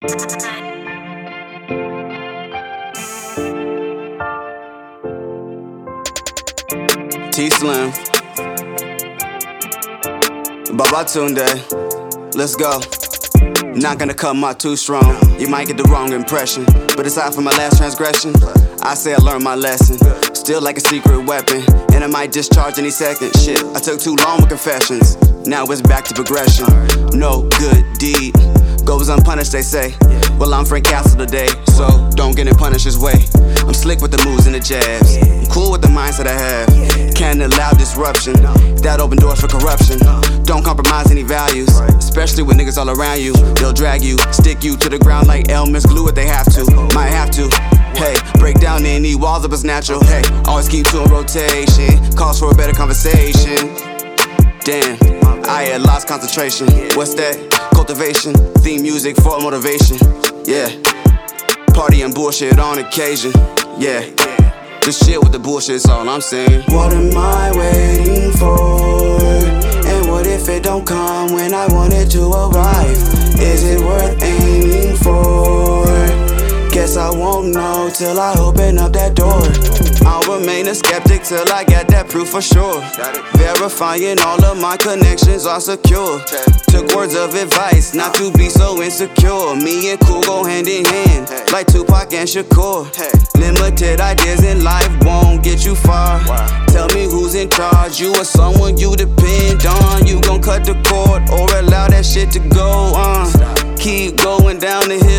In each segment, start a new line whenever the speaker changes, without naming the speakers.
T Slim. Babatunde. Let's go. Not gonna come out too strong. You might get the wrong impression. But aside from my last transgression, I say I learned my lesson. Still like a secret weapon, and I might discharge any second. Shit, I took too long with confessions. Now it's back to progression. No good deed goes unpunished, they say. Well, I'm Frank Castle today, so don't get in Punisher's way. I'm slick with the moves and the jabs. I'm cool with the mindset I have. Can't allow disruption. That open doors for corruption. Don't compromise any values, especially with niggas all around you. They'll drag you, stick you to the ground like Elmer's glue if they have to. Might have to. Hey, break down any walls if it's natural. Hey, always keep two in rotation. Calls for a better conversation. Damn, I had lost concentration. What's that? Cultivation, theme music for motivation. Yeah, party and bullshit on occasion. Yeah, this shit with the bullshit's all I'm saying.
What am I waiting for? And what if it don't come when I want it to arrive? Till I open up that door.
I'll remain a skeptic till I get that proof for sure. Verifying all of my connections are secure. Took words of advice not to be so insecure. Me and Cool go hand in hand, like Tupac and Shakur. Limited ideas in life won't get you far. Tell me who's in charge, you or someone you depend on. You gon' cut the cord or allow that shit to go on. Keep going down the hill,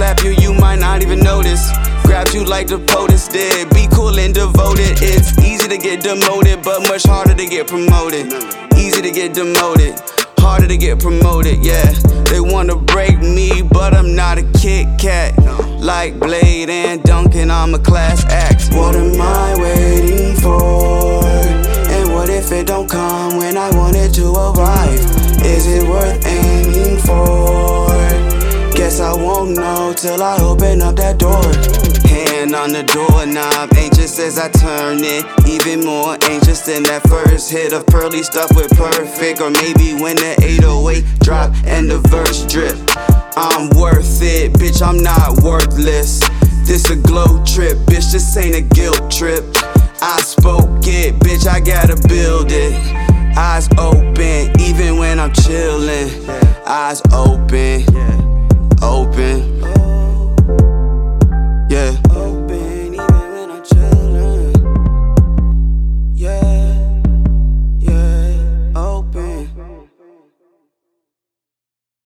slap you, you might not even notice. Grab you like the POTUS did. Be cool and devoted. It's easy to get demoted, but much harder to get promoted. Easy to get demoted harder to get promoted, yeah. They wanna break me, but I'm not a Kit Kat. Like Blade and Duncan, I'm a class act.
What am I waiting for? And what if it don't come when I want it to arrive? Is it worth aiming for? Guess I won't know till I open up that door.
Hand on the doorknob, anxious as I turn it. Even more anxious than that first hit of pearly stuff with perfect. Or maybe when the 808 drop and the verse drip. I'm worth it, bitch, I'm not worthless. This a glow trip, bitch, this ain't a guilt trip. I spoke it, bitch, I gotta build it. Eyes open, even when I'm chillin'. Eyes open.